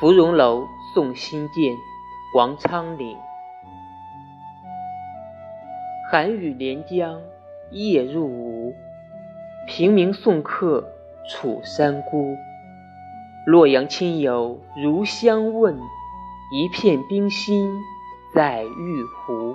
芙蓉楼送辛渐王昌龄。寒雨连江夜入吴平明送客楚山孤洛阳亲友如相问一片冰心在玉壶